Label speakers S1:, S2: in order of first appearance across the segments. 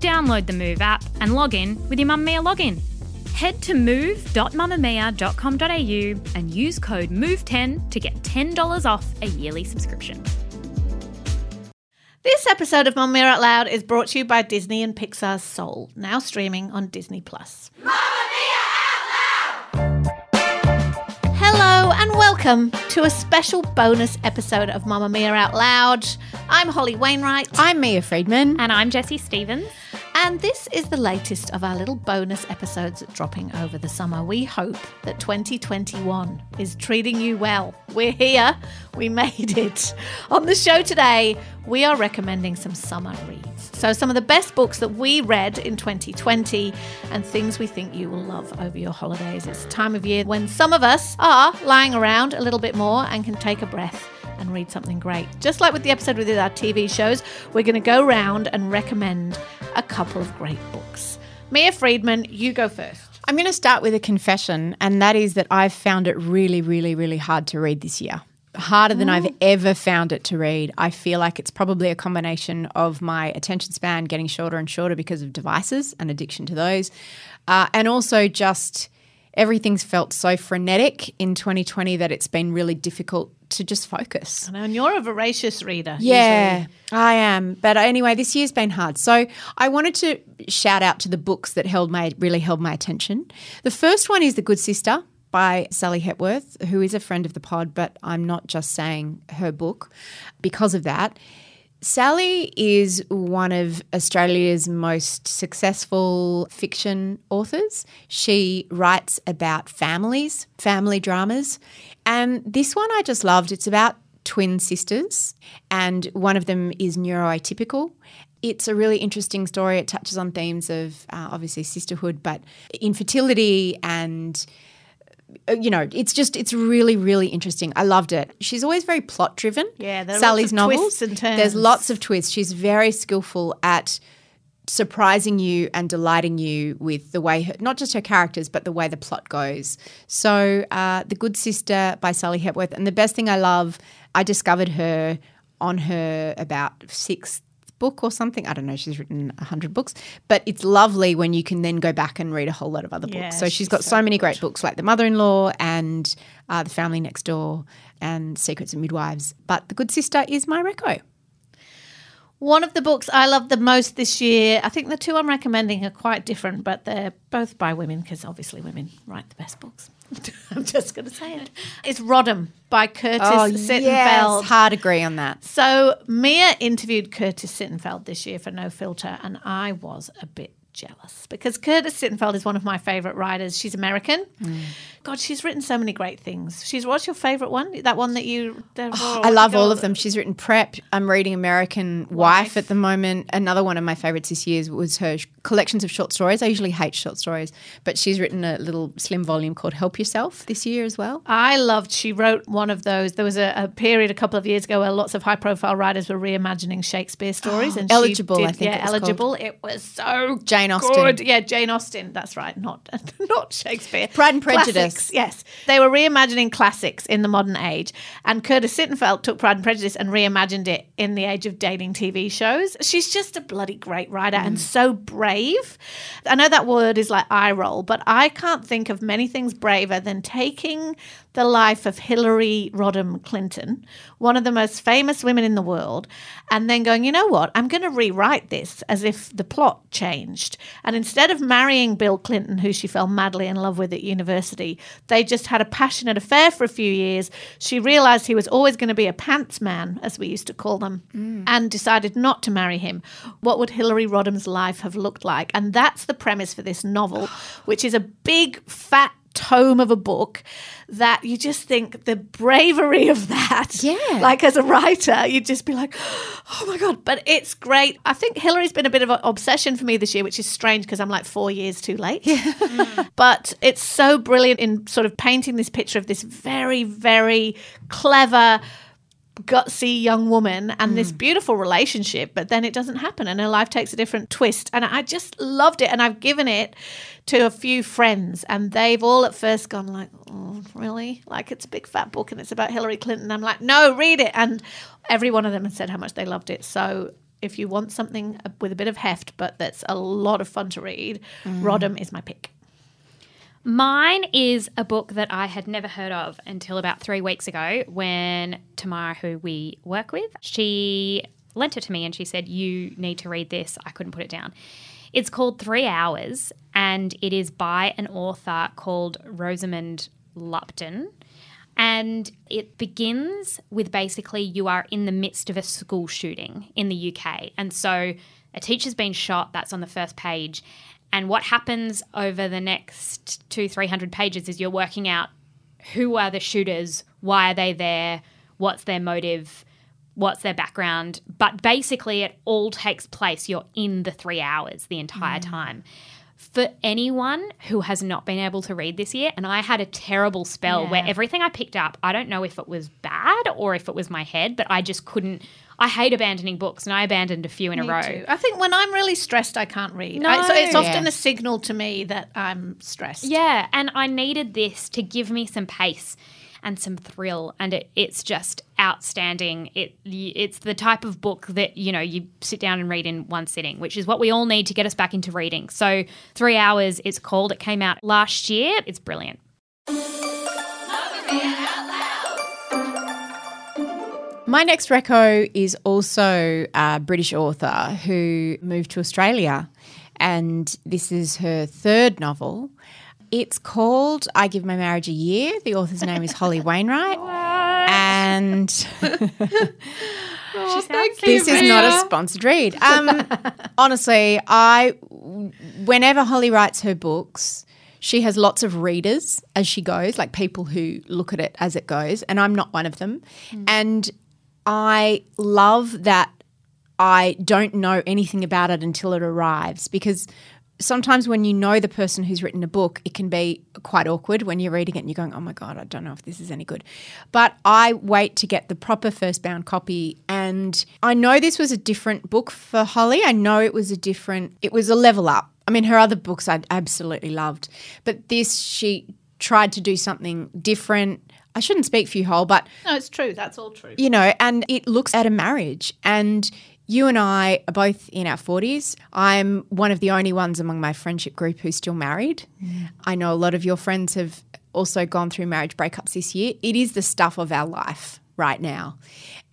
S1: Download the Move app and log in with your Mamamia login. Head to move.mamamia.com.au and use code MOVE10 to get $10 off a yearly subscription.
S2: This episode of Mamamia Out Loud is brought to you by Disney and Pixar's Soul, now streaming on Disney Plus. Mamma Mia Out Loud. Hello and welcome to a special bonus episode of Mamamia Out Loud. I'm Holly Wainwright.
S3: I'm Mia Freedman.
S1: And I'm Jessie Stephens.
S2: And this is the latest of our little bonus episodes dropping over the summer. We hope that 2021 is treating you well. We're here, we made it. On the show today, we are recommending some summer reads. So, some of the best books that we read in 2020 and things we think you will love over your holidays. It's a time of year when some of us are lying around a little bit more and can take a breath and read something great. Just like with the episode with our TV shows, we're going to go round and recommend a couple of great books. Mia Freedman, you go first.
S3: I'm going to start with a confession, and that is that I've found it really, really, really hard to read this year. Harder than I've ever found it to read. I feel like it's probably a combination of my attention span getting shorter and shorter because of devices and addiction to those, uh, and also just everything's felt so frenetic in 2020 that it's been really difficult to just focus.
S2: Know, and you're a voracious reader.
S3: Yeah,
S2: usually.
S3: I am. But anyway, this year's been hard. So I wanted to shout out to the books that held my really held my attention. The first one is The Good Sister by Sally Hepworth, who is a friend of the pod, but I'm not just saying her book because of that. Sally is one of Australia's most successful fiction authors. She writes about families, family dramas. And this one I just loved. It's about twin sisters, and one of them is neuroatypical. It's a really interesting story. It touches on themes of uh, obviously sisterhood, but infertility and you know, it's just it's really really interesting. I loved it. She's always very plot driven.
S2: Yeah, there are
S3: Sally's
S2: lots of
S3: novels.
S2: twists and turns.
S3: There's lots of twists. She's very skillful at surprising you and delighting you with the way her, not just her characters but the way the plot goes. So, uh, the Good Sister by Sally Hepworth, and the best thing I love, I discovered her on her about sixth book or something. I don't know. She's written a hundred books, but it's lovely when you can then go back and read a whole lot of other books.
S2: Yeah,
S3: so she's
S2: she's
S3: got
S2: so
S3: so, many great books like The Mother-in-Law and uh, The Family Next Door and Secrets of Midwives. But The Good Sister is my reco.
S2: One of the books I love the most this year, I think the two I'm recommending are quite different, but they're both by women because obviously women write the best books. I'm just going to say it. It's Rodham by Curtis Sittenfeld.
S3: hard agree on that.
S2: So Mia interviewed Curtis Sittenfeld this year for No Filter, and I was a bit jealous because Curtis Sittenfeld is one of my favorite writers. She's American.
S3: Mm.
S2: God, she's written so many great things. She's what's your favorite one? That one that you?
S3: Oh, I love all of them. She's written Prep. I'm reading American Wife, at the moment. Another one of my favorites this year was her collections of short stories. I usually hate short stories, but she's written a little slim volume called Help Yourself this year as well.
S2: I loved. She wrote one of those. There was a, a period a couple of years ago where lots of high-profile writers were reimagining Shakespeare stories. and
S3: Eligible,
S2: did-
S3: I think
S2: Yeah,
S3: it was
S2: eligible. It was so
S3: Jane Austen.
S2: good. Yeah, Jane Austen. That's right. Not not Shakespeare.
S3: Pride and Prejudice.
S2: Classics, Yes, they were reimagining classics in the modern age, and Curtis Sittenfeld took Pride and Prejudice and reimagined it in the age of dating TV shows. She's just a bloody great writer
S3: Mm.
S2: and so brave. I know that word is like eye roll, but I can't think of many things braver than taking the life of Hillary Rodham Clinton, one of the most famous women in the world, and then going, you know what? I'm going to rewrite this as if the plot changed. And instead of marrying Bill Clinton, who she fell madly in love with at university, they just had a passionate affair for a few years. She realized he was always going to be a pants man, as we used to call them, mm. and decided not to marry him. What would Hillary Rodham's life have looked like? And that's the premise for this novel, which is a big, fat, tome of a book that you just think the bravery of that.
S3: Yeah.
S2: Like as a writer, you'd just be like, oh my God. But it's great. I think Hillary's been a bit of an obsession for me this year, which is strange because I'm like four years too late. but it's so brilliant in sort of painting this picture of this very, very clever, gutsy young woman and this mm. beautiful relationship, but then it doesn't happen and her life takes a different twist. And I just loved it. And I've given it to a few friends and they've all at first gone like, oh, really? Like it's a big fat book and it's about Hillary Clinton. I'm like, no, read it. And every one of them has said how much they loved it. So if you want something uh, with a bit of heft, but that's a lot of fun to read, mm. Rodham is my pick.
S1: Mine is a book that I had never heard of until about three weeks ago when Tamara, who we work with, she lent it to me and she said, You need to read this. I couldn't put it down. It's called Three Hours and it is by an author called Rosamund Lupton. And it begins with basically you are in the midst of a school shooting in the UK. And so a teacher's been shot, that's on the first page. And what happens over the next two, three hundred pages is you're working out who are the shooters, why are they there, what's their motive, what's their background. But basically, it all takes place. You're in the three hours the entire mm. time. For anyone who has not been able to read this year, and I had a terrible spell where everything I picked up, I don't know if it was bad or if it was my head, but I just couldn't. I hate abandoning books, and I abandoned a few in a row.
S2: too. I think when I'm really stressed, I can't read.
S1: No.
S2: I- so it's often
S3: Yeah.
S2: a signal to me that I'm stressed.
S1: Yeah, and I needed this to give me some pace and some thrill, and it, it's just outstanding. It it's the type of book that you know you sit down and read in one sitting, which is what we all need to get us back into reading. So three hours. It's called. It came out last year. It's brilliant.
S3: My next reco is also a British author who moved to Australia, and this is her third novel. It's called I Give My Marriage a Year. The author's name is Holly Wainwright. And this is not a sponsored read. Um, honestly, I whenever Holly writes her books, she has lots of readers as she goes, like people who look at it as it goes, and I'm not one of them. And I love that I don't know anything about it until it arrives because sometimes when you know the person who's written a book, it can be quite awkward when you're reading it and you're going, oh my God, I don't know if this is any good. But I wait to get the proper first bound copy. And I know this was a different book for Holly. I know it was a different, it was a level up. I mean, her other books I absolutely loved. But this, she tried to do something different. I shouldn't speak for you, Hole, but
S2: No, it's true. That's all true.
S3: you know, and it looks at a marriage. And you and I are both in our 40s. I'm one of the only ones among my friendship group who's still married. I know a lot of your friends have also gone through marriage breakups this year. It is the stuff of our life right now.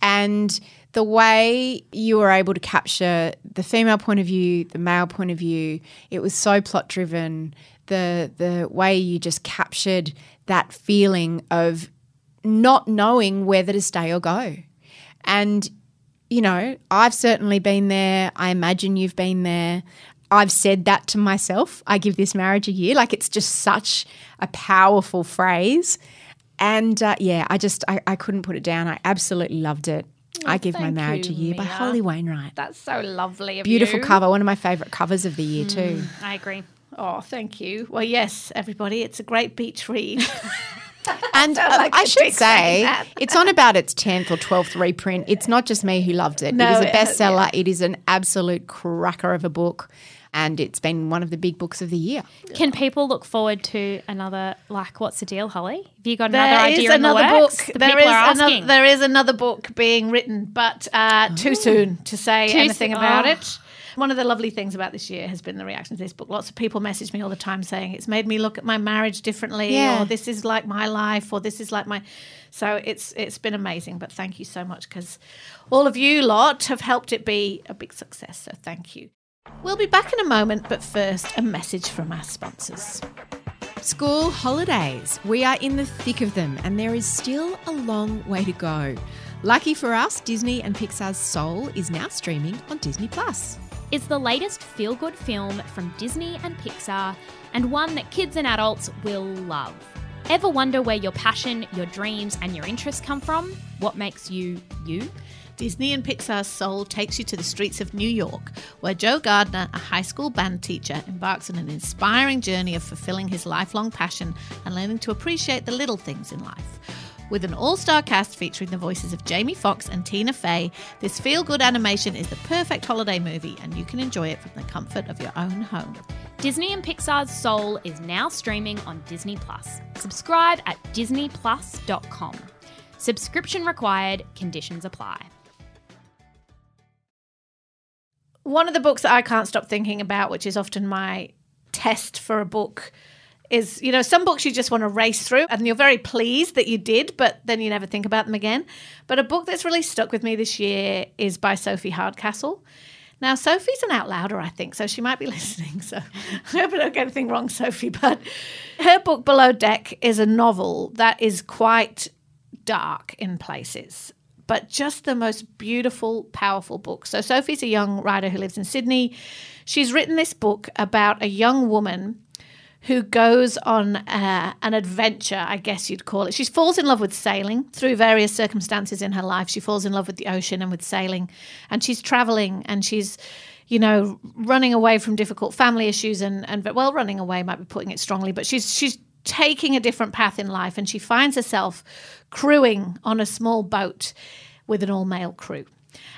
S3: And the way you were able to capture the female point of view, the male point of view, it was so plot driven. The the way you just captured that feeling of not knowing whether to stay or go. And, you know, I've certainly been there. I imagine you've been there. I've said that to myself. I give this marriage a year. Like it's just such a powerful phrase. And uh, yeah, I just, I, I couldn't put it down. I absolutely loved it. I give my marriage
S2: you,
S3: a year by
S2: Mia.
S3: Holly Wainwright.
S2: That's so lovely of
S3: Beautiful
S2: you.
S3: cover. One of my favourite covers of the year, too.
S1: I agree.
S2: Oh, thank you. Well, yes, everybody, it's a great beach read.
S3: And
S2: don't
S3: uh,
S2: like
S3: I should say, it's on about its 10th or 12th reprint. It's not just me who loved it.
S2: No,
S3: it is a
S2: it has-
S3: bestseller. It is an absolute cracker of a book. And it's been one of the big books of the year.
S1: Can people look forward to another? Like, what's the deal, Holly? Have you got another
S2: There is
S1: idea in the
S2: another
S1: works?
S2: book.
S1: The
S2: There
S1: people are
S2: another.
S1: asking.
S2: There is another book being written, but uh, too soon to say
S1: Too
S2: anything
S1: soon-
S2: about
S1: oh.
S2: it. One of the lovely things about this year has been the reaction to this book. Lots of people message me all the time saying it's made me look at my marriage differently,
S3: Yeah.
S2: or this is like my life, or this is like my. So it's it's been amazing. But thank you so much because all of you lot have helped it be a big success. So thank you. We'll be back in a moment, but first a message from our sponsors.
S3: School holidays. We are in the thick of them, and there is still a long way to go. Lucky for us, Disney and Pixar's Soul is now streaming on Disney Plus.
S1: Is the latest feel good film from Disney and Pixar, and one that kids and adults will love. Ever wonder where your passion, your dreams, and your interests come from? What makes you you?
S2: Disney and Pixar's Soul takes you to the streets of New York, where Joe Gardner, a high school band teacher, embarks on an inspiring journey of fulfilling his lifelong passion and learning to appreciate the little things in life. With an all star cast featuring the voices of Jamie Foxx and Tina Fey, this feel good animation is the perfect holiday movie, and you can enjoy it from the comfort of your own home.
S1: Disney and Pixar's Soul is now streaming on Disney Plus. Subscribe at disneyplus.com. Subscription required, conditions apply.
S2: One of the books that I can't stop thinking about, which is often my test for a book, is you know, some books you just want to race through and you're very pleased that you did, but then you never think about them again. But a book that's really stuck with me this year is by Sophie Hardcastle. Now, Sophie's an out louder, I think, so she might be listening. So I hope I don't get anything wrong, Sophie. But her book, Below Deck, is a novel that is quite dark in places but just the most beautiful, powerful book. So, Sophie's a young writer who lives in Sydney. She's written this book about a young woman who goes on uh, an adventure, I guess you'd call it. She falls in love with sailing through various circumstances in her life. She falls in love with the ocean and with sailing, and she's traveling and she's you know, running away from difficult family issues and, and well, running away might be putting it strongly, but she's she's taking a different path in life and she finds herself crewing on a small boat with an all male crew.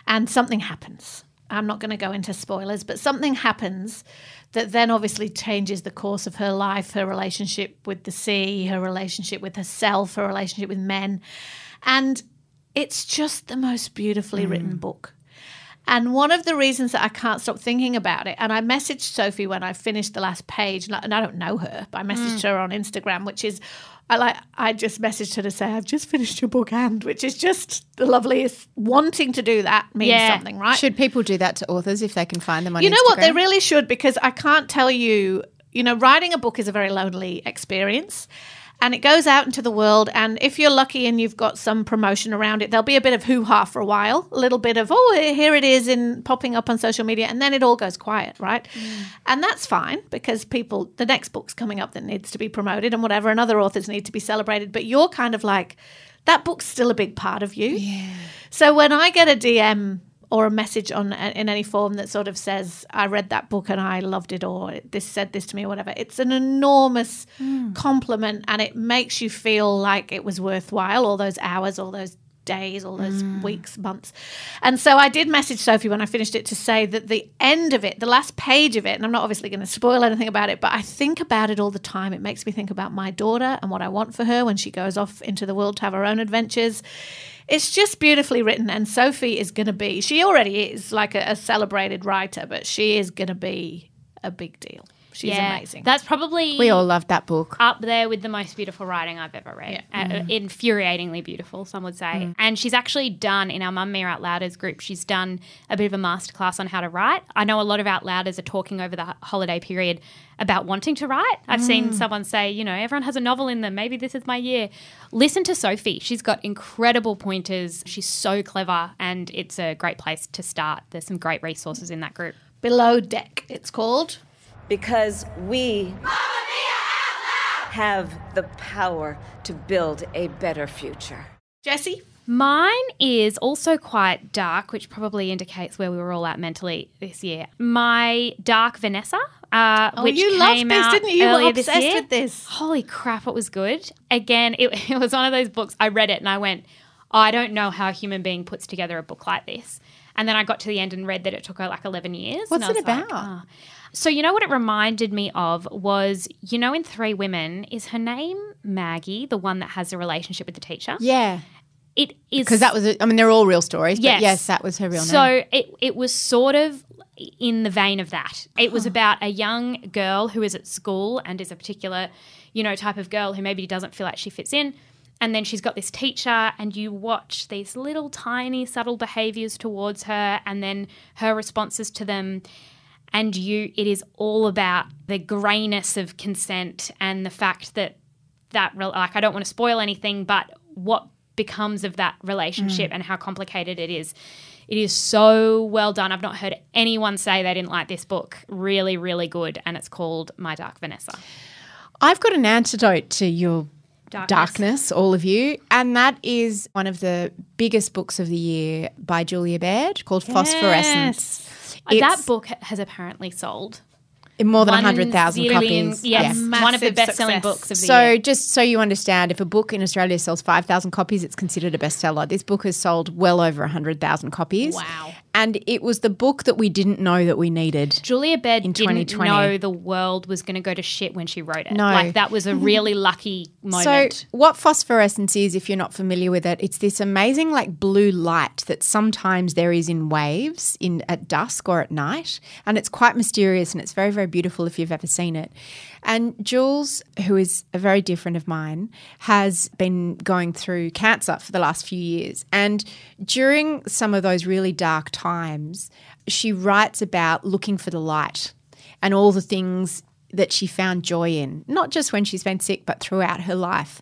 S2: And something happens. I'm not going to go into spoilers, but something happens that then obviously changes the course of her life, her relationship with the sea, her relationship with herself, her relationship with men. And it's just the most beautifully mm. written book. And one of the reasons that I can't stop thinking about it, and I messaged Sophie when I finished the last page, and I don't know her, but I messaged mm. her on Instagram, which is, I like, I just messaged her to say, I've just finished your book, and which is just the loveliest. Wanting to do that means yeah. something, right?
S3: Should people do that to authors if they can find them on
S2: You know
S3: Instagram?
S2: what? They really should, because I can't tell you, you know, writing a book is a very lonely experience and it goes out into the world. And if you're lucky and you've got some promotion around it, there'll be a bit of hoo ha for a while, a little bit of, oh, here it is in popping up on social media. And then it all goes quiet, right? Mm. And that's fine because people, the next book's coming up that needs to be promoted and whatever, and other authors need to be celebrated. But you're kind of like, that book's still a big part of you.
S3: Yeah.
S2: So when I get a DM or a message on in any form that sort of says I read that book and I loved it or this said this to me or whatever it's an enormous mm. compliment and it makes you feel like it was worthwhile all those hours all those days all those mm. weeks months and so I did message Sophie when I finished it to say that the end of it the last page of it and I'm not obviously going to spoil anything about it but I think about it all the time it makes me think about my daughter and what I want for her when she goes off into the world to have her own adventures it's just beautifully written. And Sophie is going to be, she already is like a, a celebrated writer, but she is going to be a big deal. She's yeah, amazing.
S1: That's probably
S3: we all love that book
S1: up there with the most beautiful writing I've ever read. Yeah. Uh, mm. Infuriatingly beautiful, some would say. Mm. And she's actually done in our Mum Mamamia Out Louders group. She's done a bit of a masterclass on how to write. I know a lot of Out Louders are talking over the holiday period about wanting to write. I've mm. seen someone say, you know, everyone has a novel in them. Maybe this is my year. Listen to Sophie. She's got incredible pointers. She's so clever, and it's a great place to start. There's some great resources in that group.
S2: Below Deck, it's called
S4: because we have the power to build a better future.
S2: Jesse?
S1: Mine is also quite dark, which probably indicates where we were all at mentally this year. My Dark Vanessa, uh,
S2: oh,
S1: which
S2: you
S1: came
S2: loved this,
S1: out
S2: didn't you? You
S1: were
S2: obsessed with this.
S1: Holy crap, it was good. Again, it, it was one of those books. I read it and I went, oh, I don't know how a human being puts together a book like this. And then I got to the end and read that it took her like 11 years.
S3: What's
S1: it
S3: about?
S1: Like, oh. So, you know what it reminded me of was, you know, in Three Women, is her name Maggie, the one that has a relationship with the teacher?
S3: Yeah.
S1: It is.
S3: Because that was, a, I mean, they're all real stories, yes. but yes, that was her real
S1: so
S3: name.
S1: So it, it was sort of in the vein of that. It was ah. about a young girl who is at school and is a particular, you know, type of girl who maybe doesn't feel like she fits in. And then she's got this teacher, and you watch these little tiny subtle behaviors towards her and then her responses to them and you it is all about the grayness of consent and the fact that that like I don't want to spoil anything but what becomes of that relationship mm. and how complicated it is It is so well done. I've not heard anyone say they didn't like this book. Really, really good. And it's called My Dark Vanessa.
S3: I've got an antidote to your
S1: Darkness.
S3: darkness, all of you, and that is one of the biggest books of the year by Julia Baird called Phosphorescence.
S1: Uh, that book has apparently sold
S3: in more than 100,000 copies.
S1: Yes,
S2: Yeah.
S1: one of the best-selling books of the
S3: So,
S1: year.
S3: So, just so you understand, if a book in Australia sells 5,000 copies, it's considered a bestseller. This book has sold well over 100,000 copies.
S1: Wow.
S3: And it was the book that we didn't know that we needed.
S1: Julia Baird
S3: in
S1: didn't
S3: 2020.
S1: know the world was going to go to shit when she wrote it.
S3: No.
S1: Like that was a really lucky moment.
S3: So, what phosphorescence is, if you're not familiar with it, it's this amazing, like blue light that sometimes there is in waves in at dusk or at night, and it's quite mysterious and it's very, very beautiful if you've ever seen it. And Jules, who is a very dear friend of mine, has been going through cancer for the last few years, and during some of those really dark times, she writes about looking for the light and all the things that she found joy in, not just when she's been sick, but throughout her life.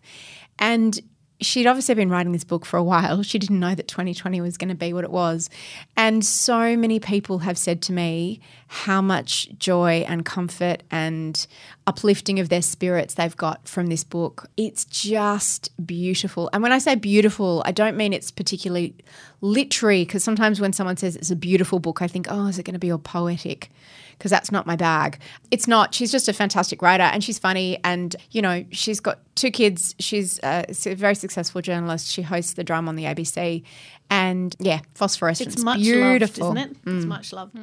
S3: And she'd obviously been writing this book for a while. She didn't know that 2020 was going to be what it was. And so many people have said to me how much joy and comfort and uplifting of their spirits they've got from this book. It's just beautiful. And when I say beautiful, I don't mean it's particularly literary, because sometimes when someone says it's a beautiful book, I think, oh, is it going to be all poetic? Because that's not my bag. It's not. She's just a fantastic writer and she's funny. And, you know, she's got two kids. She's a, very successful journalist. She hosts the drum on the ABC. And yeah, phosphorescence.
S2: It's much
S3: beautiful.
S2: loved, isn't it? It's much mm. loved.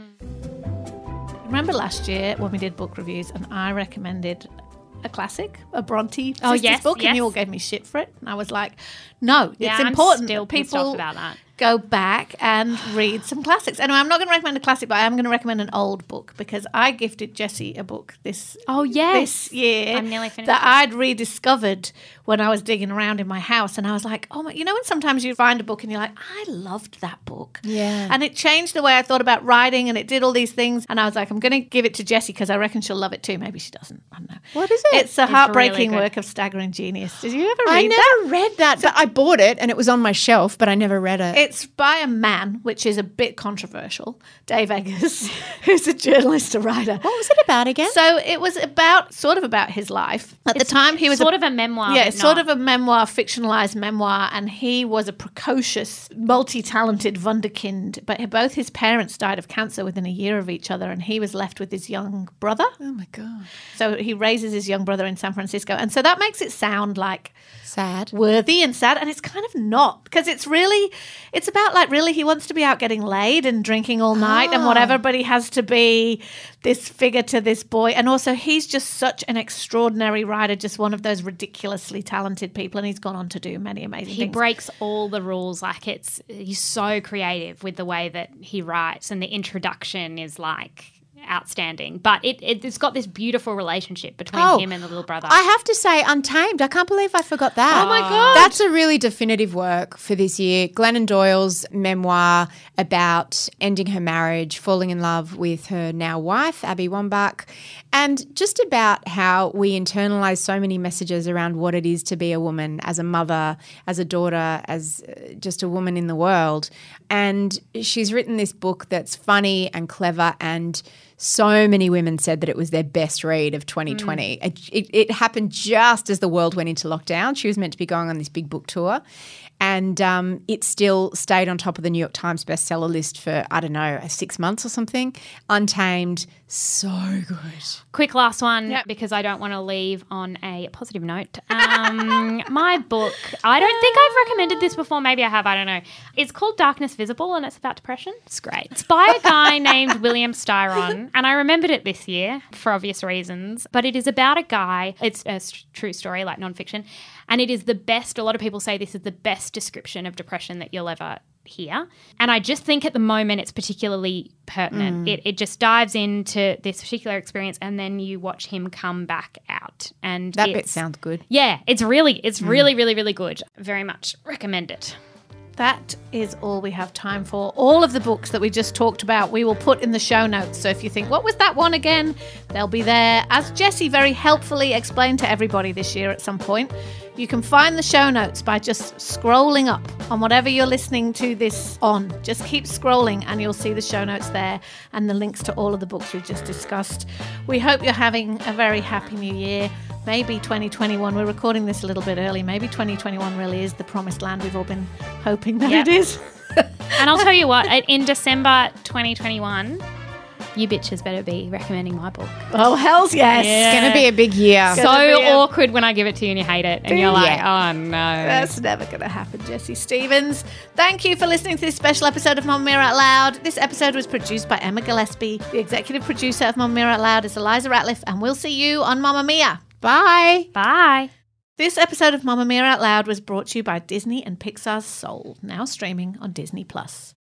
S2: Remember last year when we did book reviews and I recommended a classic, a Bronte
S1: Oh, yes,
S2: book, and you all gave me shit for it. And I was like, no,
S1: Yeah,
S2: it's
S1: I'm
S2: important
S1: still pissed off
S2: people
S1: about that.
S2: Go back and read some classics. Anyway, I'm not going to recommend a classic, but I am going to recommend an old book because I gifted Jesse a book this
S1: Oh, yes.
S2: this year
S1: I'm nearly finished
S2: that. I'd rediscovered when I was digging around in my house, and I was like, oh my, you know, when sometimes you find a book and you're like, I loved that book,
S3: Yeah.
S2: and it changed the way I thought about writing, and it did all these things, and I was like, I'm going to give it to Jesse because I reckon she'll love it too. Maybe she doesn't. I don't know.
S3: What is it?
S2: It's a
S1: really
S2: heartbreaking
S1: good.
S2: work of staggering genius. Did you ever read that?
S3: I never
S2: that?
S3: read that, but I bought it and it was on my shelf, but I never read it.
S2: It's by a man, which is a bit controversial, Dave Eggers, who's a journalist, a writer.
S3: what was it about again?
S2: So it was about, sort of about his life. At the time, he was
S1: sort
S2: a,
S1: of a memoir.
S2: yeah,
S1: but
S2: sort
S1: not.
S2: of a memoir, fictionalized memoir, and he was a precocious, multi-talented wunderkind. But both his parents died of cancer within a year of each other, and he was left with his young brother.
S3: oh my God.
S2: So he raises his young brother in San Francisco, and so that makes it sound like
S3: Sad.
S2: worthy and sad and it's kind of not because it's really it's about like really he wants to be out getting laid and drinking all night and whatever ah. but he has to be this figure to this boy and also he's just such an extraordinary writer just one of those ridiculously talented people and he's gone on to do many amazing things.
S1: he
S2: things
S1: breaks all the rules. Like it's he's so creative with the way that he writes, and the introduction is like outstanding. But it, it it's got this beautiful relationship between
S3: Oh,
S1: him and the little brother.
S3: I have to say, Untamed. I can't believe I forgot that.
S2: Oh my God.
S3: That's a really definitive work for this year. Glennon Doyle's memoir about ending her marriage, falling in love with her now wife, Abby Wambach, and just about how we internalize so many messages around what it is to be a woman, as a mother, as a daughter, as uh, just a woman in the world. And she's written this book that's funny and clever and so many women said that it was their best read of 2020. Mm. It, it, it happened just as the world went into lockdown. She was meant to be going on this big book tour. And um, it still stayed on top of the New York Times bestseller list for, I don't know, six months or something. Untamed, so good.
S1: Quick last one
S2: Yep.
S1: because I don't want to leave on a positive note. Um, my book, I don't think I've recommended this before. Maybe I have. I don't know. It's called Darkness Visible and it's about depression. It's great. It's by a guy named William Styron. And I remembered it this year for obvious reasons. But it is about a guy, it's a s- true story, like nonfiction. And it is the best, a lot of people say this is the best description of depression that you'll ever hear. And I just think at the moment it's particularly pertinent. Mm. It, it just dives into this particular experience and then you watch him come back out. And
S3: That bit sounds good.
S1: Yeah, it's really, it's mm. really, really, really good. Very much recommend it.
S2: that is all we have time for. All of the books that we just talked about, we will put in the show notes. So if you think, what was that one again? They'll be there. As Jesse very helpfully explained to everybody this year at some point, you can find the show notes by just scrolling up on whatever you're listening to this on. Just keep scrolling and you'll see the show notes there and the links to all of the books we've just discussed. We hope you're having a very happy new year. Maybe 2021, we're recording this a little bit early. Maybe 2021 really is the promised land we've all been hoping that
S1: Yep.
S2: it is.
S1: And I'll tell you what, in December 2021, you bitches better be recommending my book.
S2: Oh, hell's yes.
S3: It's going to be a big year.
S1: So
S2: be a-
S1: awkward when I give it to you and you hate it. And you're like, oh no.
S2: That's never going to happen, Jessie Stephens. Thank you for listening to this special episode of Mamamia Out Loud. This episode was produced by Emma Gillespie. The executive producer of Mamamia Out Loud is Eliza Ratliff, and we'll see you on Mamamia.
S3: Bye.
S1: Bye.
S2: This episode of Mamamia Out Loud was brought to you by Disney and Pixar's Soul, now streaming on Disney Plus.